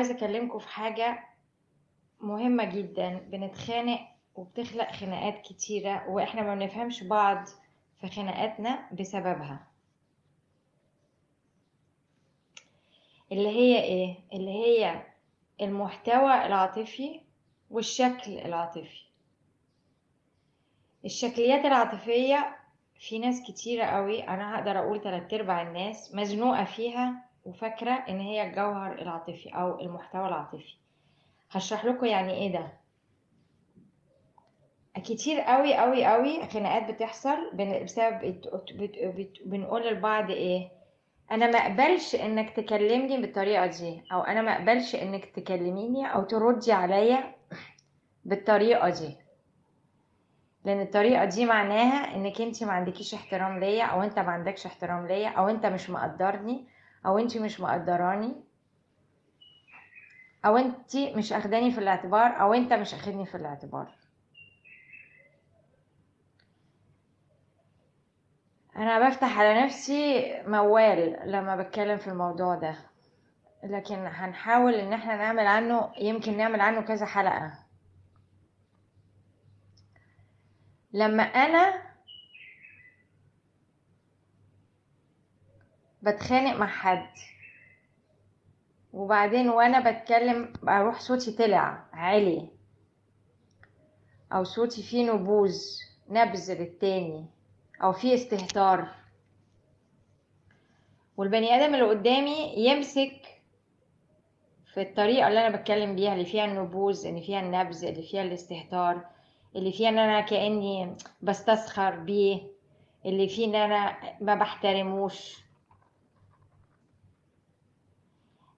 عايزة أكلمكم في حاجة مهمة جدا. بنتخانق وبتخلق خناقات كتيرة وإحنا ما بنفهمش بعض في خناقاتنا بسببها. اللي هي إيه؟ اللي هي المحتوى العاطفي والشكل العاطفي. الشكليات العاطفية في ناس كتيرة قوي أنا هقدر أقول تلات أرباع الناس مزنوقة فيها وفاكرة إن هي الجوهر العاطفي أو المحتوى العاطفي. هشرح لكم يعني إيه ده. كتير قوي قوي قوي خناقات بتحصل بسبب بنقول لبعض إيه. أنا ما أقبلش إنك تكلمني بالطريقة دي أو أنا ما أقبلش إنك تكلميني أو تردي عليا بالطريقة دي. لأن الطريقة دي معناها إنك أنت ما عندكيش احترام ليا أو أنت ما عندكش احترام ليا أو أنت مش مقدرني أو انت مش مقدراني؟ أو انت مش أخداني في الاعتبار؟ أو أنت مش أخدني في الاعتبار؟ أنا بفتح على نفسي موال لما بتكلم في الموضوع ده لكن هنحاول إن إحنا نعمل عنه يمكن نعمل عنه كذا حلقة. لما أنا بتخانق مع حد. وبعدين وأنا بتكلم أروح صوتي طلع عالي. أو صوتي فيه نبوذ نبذ للتاني. أو فيه استهتار. والبني آدم اللي قدامي يمسك في الطريقة اللي أنا بتكلم بيها اللي فيها النبوذ اللي فيها النبذ اللي فيها الاستهتار اللي فيها إن أنا كأني بستسخر بيه اللي فيه إن أنا ما بحترموش.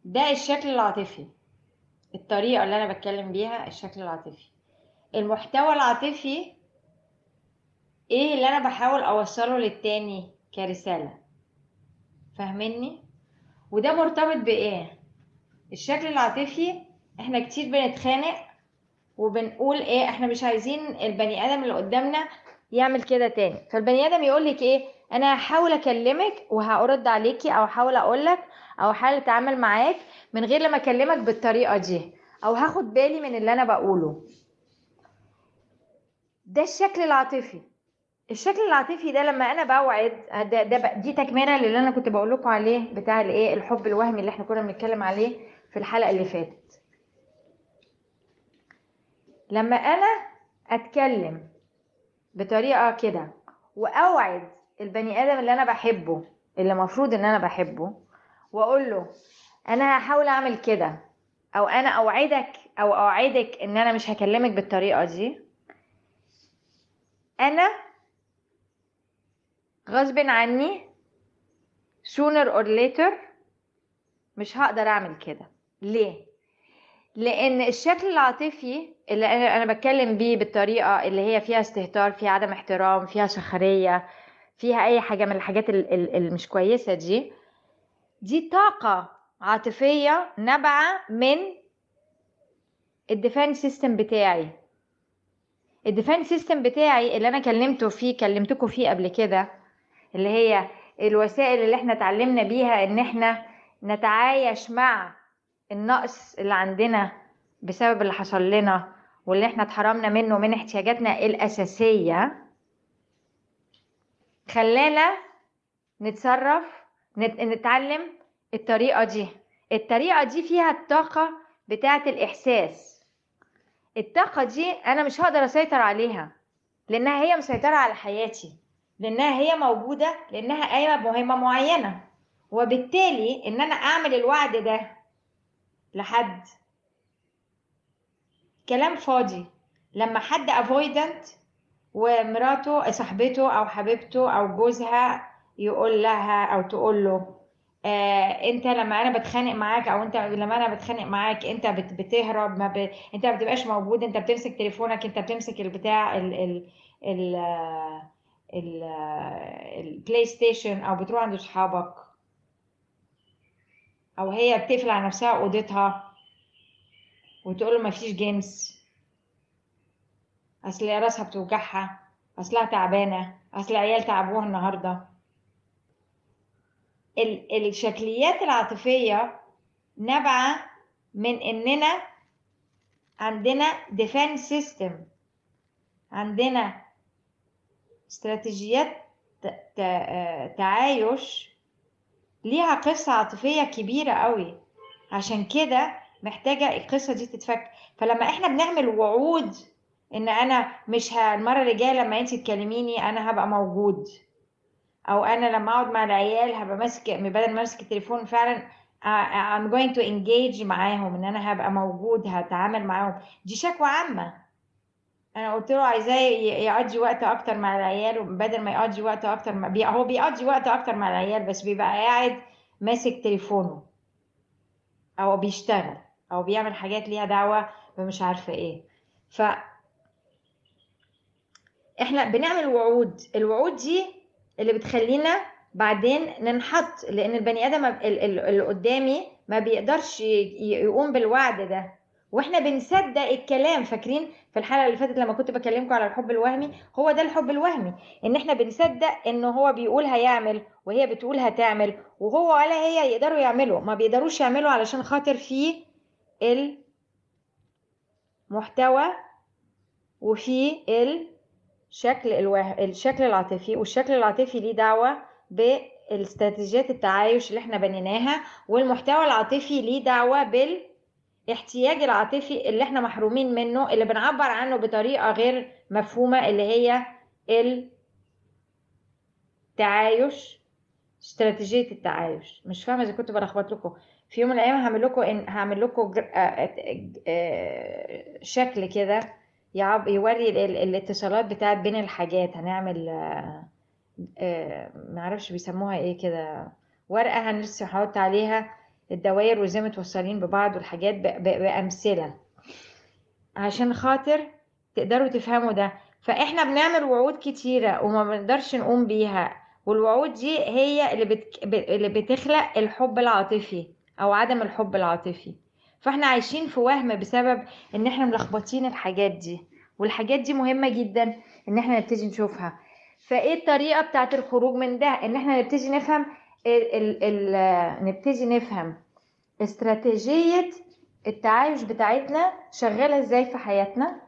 ده الشكل العاطفي. الطريقة اللي أنا بتكلم بيها الشكل العاطفي. المحتوى العاطفي إيه اللي أنا بحاول أوصله للتاني كرسالة؟ فاهميني؟ وده مرتبط بإيه؟ الشكل العاطفي إحنا كتير بنتخانق وبنقول إيه؟ إحنا مش عايزين البني آدم اللي قدامنا يعمل كده تاني. فالبني آدم يقول لك إيه؟ أنا هحاول أكلمك وهرد عليكي أو هحاول أقول لك أو هحاول أتعامل معاك من غير لما أكلمك بالطريقة دي. أو هاخد بالي من اللي أنا بقوله. ده الشكل العاطفي. الشكل العاطفي ده لما أنا بوعد ده, ده دي تكملة للي أنا كنت بقول لكم عليه بتاع الايه الحب الوهمي اللي إحنا كنا بنتكلم عليه في الحلقة اللي فاتت. لما أنا أتكلم بطريقة كده وأوعد البني آدم اللي أنا بحبه اللي المفروض إن أنا بحبه وأقول له أنا هحاول أعمل كده أو أنا أوعدك أو أوعدك إن أنا مش هكلمك بالطريقة دي. أنا غصب عني sooner or later مش هقدر أعمل كده. ليه؟ لأن الشكل العاطفي اللي أنا بتكلم بيه بالطريقة اللي هي فيها استهتار فيها عدم احترام فيها سخرية فيها أي حاجة من الحاجات ال- ال- اللي مش كويسة دي دي طاقة عاطفية نابعة من ال defense system بتاعي. ال defense system بتاعي اللي أنا كلمته فيه كلمتكم فيه قبل كده اللي هي الوسائل اللي إحنا اتعلمنا بيها إن إحنا نتعايش مع النقص اللي عندنا بسبب اللي حصل لنا واللي إحنا اتحرمنا منه من احتياجاتنا الأساسية. خلانا نتصرف نت- نتعلم الطريقة دي. الطريقة دي فيها الطاقة بتاعة الإحساس. الطاقة دي أنا مش هقدر أسيطر عليها لأنها هي مسيطرة على حياتي لأنها هي موجودة لأنها قايمة بمهمة معينة. وبالتالي إن أنا أعمل الوعد ده لحد. كلام فاضي. لما حد افويدنت ومراته صاحبته أو حبيبته أو جوزها يقول لها أو تقول له آه أنت لما أنا بتخانق معاك أو أنت لما أنا بتخانق معاك أنت بت- بتهرب ما ب... أنت ما بتبقاش موجود أنت بتمسك تليفونك أنت بتمسك البتاع ال ال ال ال ال PlayStation أو بتروح عند أصحابك. أو هي بتقفل على نفسها أوضتها وتقول له مفيش جنس أصل راسها بتوجعها. أصلها تعبانة. أصل العيال تعبوها النهارده. ال- الشكليات العاطفية نابعة من إننا عندنا defense system. عندنا استراتيجيات تعايش. ليها قصة عاطفية كبيرة قوي. عشان كده محتاجة القصة دي تتفك. فلما إحنا بنعمل وعود إن أنا مش ه... المرة اللي جاية لما انت تكلميني أنا هبقى موجود. أو أنا لما أقعد مع العيال هبقى ماسك بدل ما أمسك التليفون فعلا I- I'm going to engage معاهم إن أنا هبقى موجود هتعامل معاهم. دي شكوى عامة. أنا قلت له عايزاه يقضي وقت أكتر مع العيال وبدل ما يقضي وقت أكتر مع... بي... هو بيقضي وقت أكتر مع العيال بس بيبقى قاعد ماسك تليفونه. أو بيشتغل أو بيعمل حاجات ليها دعوة بمش عارفة إيه. ف إحنا بنعمل وعود. الوعود دي اللي بتخلينا بعدين ننحط لأن البني آدم ال- ال- اللي قدامي ما بيقدرش يقوم بالوعد ده. وإحنا بنصدق الكلام. فاكرين في الحلقة اللي فاتت لما كنت بكلمكم على الحب الوهمي؟ هو ده الحب الوهمي. إن إحنا بنصدق ان هو بيقول هيعمل وهي بتقول هتعمل وهو ولا هي يقدروا يعملوا. ما بيقدروش يعملوا علشان خاطر في المحتوى وفي الشكل الوه... الشكل العاطفي والشكل العاطفي ليه دعوة بالاستراتيجيات التعايش اللي إحنا بنيناها والمحتوى العاطفي ليه دعوة بالاحتياج العاطفي اللي إحنا محرومين منه اللي بنعبر عنه بطريقة غير مفهومة اللي هي التعايش استراتيجية التعايش. مش فاهمة إذا كنت بلخبط لكم. في يوم من الأيام هعمل لكم هعمل لكم جر... آه، آه، آه، شكل كده. يوري ال... ال- الاتصالات بتاعت بين الحاجات. هنعمل آه، معرفش بيسموها إيه كده. ورقة هنرسم هحط عليها الدوائر وازاي متوصلين ببعض والحاجات. بأمثلة. عشان خاطر تقدروا تفهموا ده. فإحنا بنعمل وعود كتيرة وما بنقدرش نقوم بيها. والوعود دي هي اللي اللي بتخلق الحب العاطفي أو عدم الحب العاطفي. فاحنا عايشين في وهم بسبب إن إحنا ملخبطين الحاجات دي. والحاجات دي مهمة جدا إن إحنا نبتدي نشوفها. فإيه الطريقة بتاعت الخروج من ده؟ إن إحنا نبتدي نفهم ال... ال... ال... نبتدي نفهم استراتيجية التعايش بتاعتنا شغالة إزاي في حياتنا.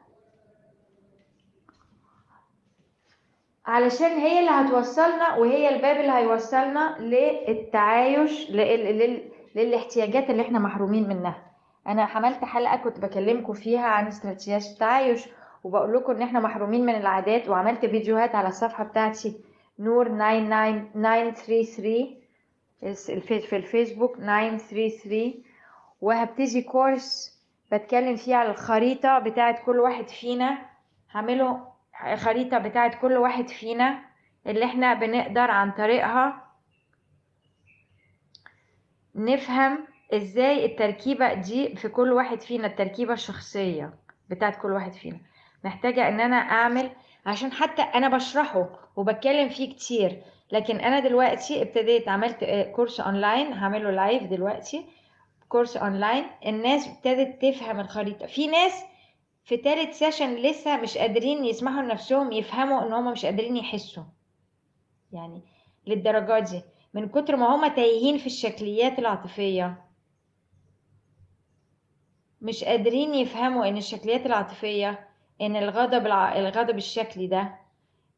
علشان هي اللي هتوصلنا وهي الباب اللي هيوصلنا للتعايش لل... لل... للاحتياجات اللي إحنا محرومين منها. أنا حملت حلقة كنت بكلمكم فيها عن استراتيجيات التعايش وبقول لكم إن إحنا محرومين من العادات وعملت فيديوهات على الصفحة بتاعتي نور 99933 الف- في الفيسبوك 933 وهبتدي كورس بتكلم فيه على الخريطة بتاعت كل واحد فينا هعمله خريطة بتاعت كل واحد فينا اللي إحنا بنقدر عن طريقها نفهم إزاي التركيبة دي في كل واحد فينا التركيبة الشخصية بتاعت كل واحد فينا. محتاجة إن أنا أعمل عشان حتى أنا بشرحه وبتكلم فيه كتير لكن أنا دلوقتي ابتديت عملت آه، course online هعمله live دلوقتي. course online الناس ابتدت تفهم الخريطة. في ناس في تالت session لسه مش قادرين يسمحوا لنفسهم يفهموا إن هم مش قادرين يحسوا. يعني للدرجات دي. من كتر ما هم تايهين في الشكليات العاطفية مش قادرين يفهموا إن الشكليات العاطفية إن الغضب. الغضب الشكلي ده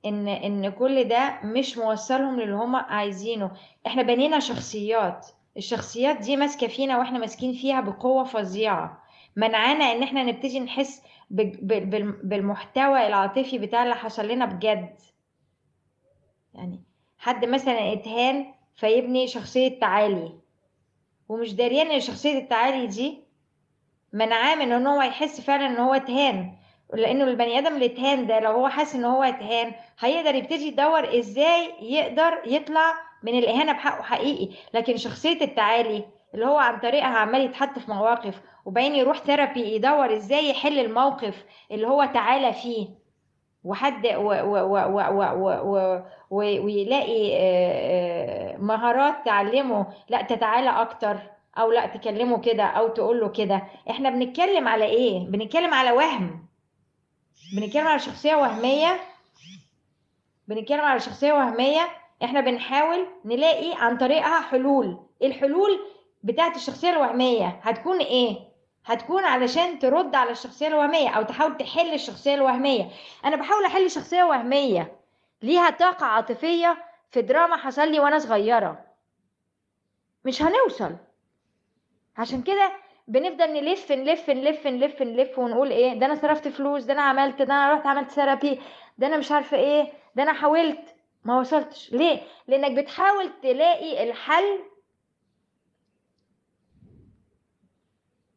إن إن كل ده مش موصلهم للي هم عايزينه. إحنا بنينا شخصيات. الشخصيات دي ماسكة فينا وإحنا ماسكين فيها بقوة فظيعة. منعانا إن إحنا نبتدي نحس ب- ب- بال- بالمحتوى العاطفي بتاع اللي حصل لنا بجد. يعني حد مثلا إتهان فيبني شخصية تعالي. ومش داريان إن شخصية التعالي دي منعاه من إن هو يحس فعلا إن هو اتهان لأنه البني آدم اللي اتهان ده لو هو حاسس إن هو اتهان هيقدر يبتدي يدور إزاي يقدر يطلع من الإهانة بحقه حقيقي. لكن شخصية التعالي اللي هو عن طريقها عمال يتحط في مواقف وبعدين يروح ثيرابي يدور إزاي يحل الموقف اللي هو تعالى فيه. وحد ويلاقي مهارات تعلمه. لا تتعالى أكتر. أو لأ تكلمه كده أو تقول له كده. إحنا بنتكلم على إيه؟ بنتكلم على وهم. بنتكلم على شخصية وهمية. بنتكلم على شخصية وهمية. إحنا بنحاول نلاقي عن طريقها حلول. الحلول بتاعت الشخصية الوهمية هتكون إيه؟ هتكون علشان ترد على الشخصية الوهمية أو تحاول تحل الشخصية الوهمية. أنا بحاول أحل شخصية وهمية. ليها طاقة عاطفية في دراما حصل لي وأنا صغيرة. مش هنوصل. عشان كده بنفضل نلف نلف نلف نلف نلف ونقول إيه ده أنا صرفت فلوس ده أنا عملت ده أنا رحت عملت ثيرابي ده أنا مش عارفة إيه ده أنا حاولت. ما وصلتش. ليه؟ لأنك بتحاول تلاقي الحل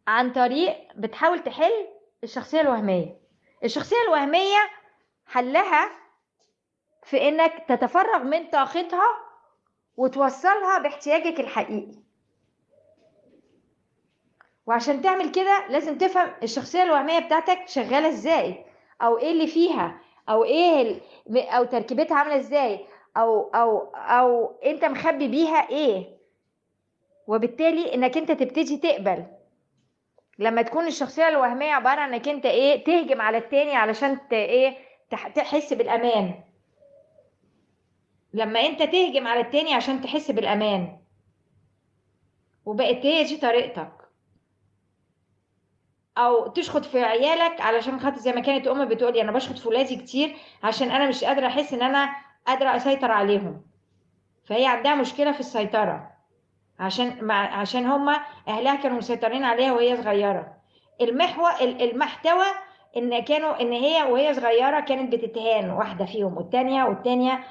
عن طريق بتحاول تحل الشخصية الوهمية. الشخصية الوهمية حلها في إنك تتفرغ من طاقتها وتوصلها باحتياجك الحقيقي. وعشان تعمل كده لازم تفهم الشخصية الوهمية بتاعتك شغالة إزاي أو إيه اللي فيها أو إيه ال... أو تركيبتها عاملة إزاي أو أو أو أنت مخبي بيها إيه. وبالتالي إنك أنت تبتدي تقبل. لما تكون الشخصية الوهمية عبارة إنك أنت إيه تهجم على التاني علشان. إيه تح... تحس بالأمان. لما أنت تهجم على التاني عشان تحس بالأمان. وبقت هي دي طريقتك. أو تشخط في عيالك علشان خاطر زي ما كانت أمي بتقولي أنا بشخط في ولادي كتير عشان أنا مش قادرة أحس إن أنا قادرة أسيطر عليهم. فهي عندها مشكلة في السيطرة. عشان مع عشان هما أهلها كانوا مسيطرين عليها وهي صغيرة. المحور المحتوى إن كانوا إن هي وهي صغيرة كانت بتتهان واحدة فيهم والتانية والتانية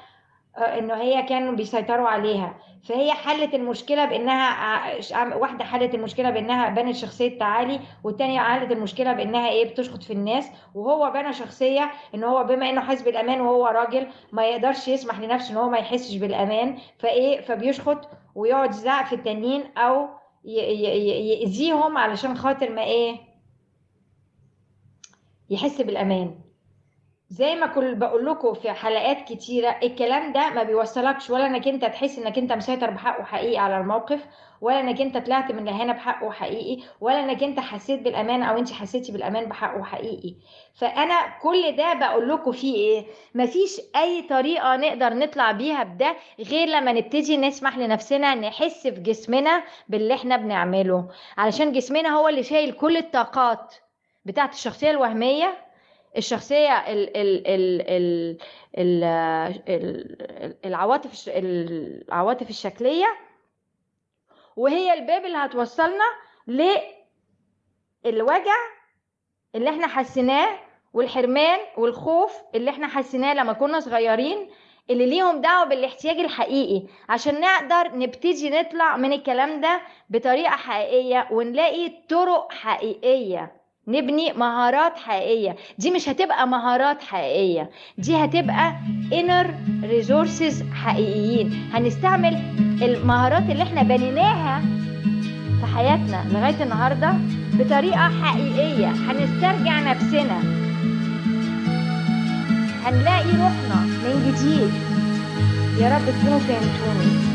إنه هي كانوا بيسيطروا عليها. فهي حلت المشكلة بإنها واحدة حلت المشكلة بإنها بنت شخصية تعالي والتانية حلت المشكلة بإنها إيه بتشخط في الناس وهو بنى شخصية إن هو بما إنه حاسس بالأمان وهو راجل ما يقدرش يسمح لنفسه إن هو ما يحسش بالأمان فإيه فبيشخط ويقعد يزعق في التانيين أو يأذيهم علشان خاطر ما إيه يحس بالأمان. زي ما كل بقول لكم في حلقات كتيرة الكلام ده ما بيوصلكش ولا انك انت تحس انك انت مسيطر بحقه حقيقي على الموقف ولا انك انت طلعت من هنا بحقه حقيقي ولا انك انت حسيت بالأمان أو انت حسيتي بالأمان بحقه حقيقي. فأنا كل ده بقول لكم فيه إيه؟ مفيش أي طريقة نقدر نطلع بيها بده غير لما نبتدي نسمح لنفسنا نحس في جسمنا باللي إحنا بنعمله. علشان جسمنا هو اللي شايل كل الطاقات بتاعت الشخصية الوهمية الشخصية ال ال ال ال ال العواطف العواطف الشكلية وهي الباب اللي هتوصلنا للوجع اللي إحنا حسيناه والحرمان والخوف اللي إحنا حسيناه لما كنا صغيرين اللي ليهم دعوة بالاحتياج الحقيقي. عشان نقدر نبتدي نطلع من الكلام ده بطريقة حقيقية ونلاقي طرق حقيقية. نبني مهارات حقيقية. دي مش هتبقى مهارات حقيقية. دي هتبقى inner resources حقيقيين. هنستعمل المهارات اللي إحنا بنيناها في حياتنا لغاية النهاردة بطريقة حقيقية. هنسترجع نفسنا. هنلاقي روحنا من جديد. يا رب تكونوا فهمتوني.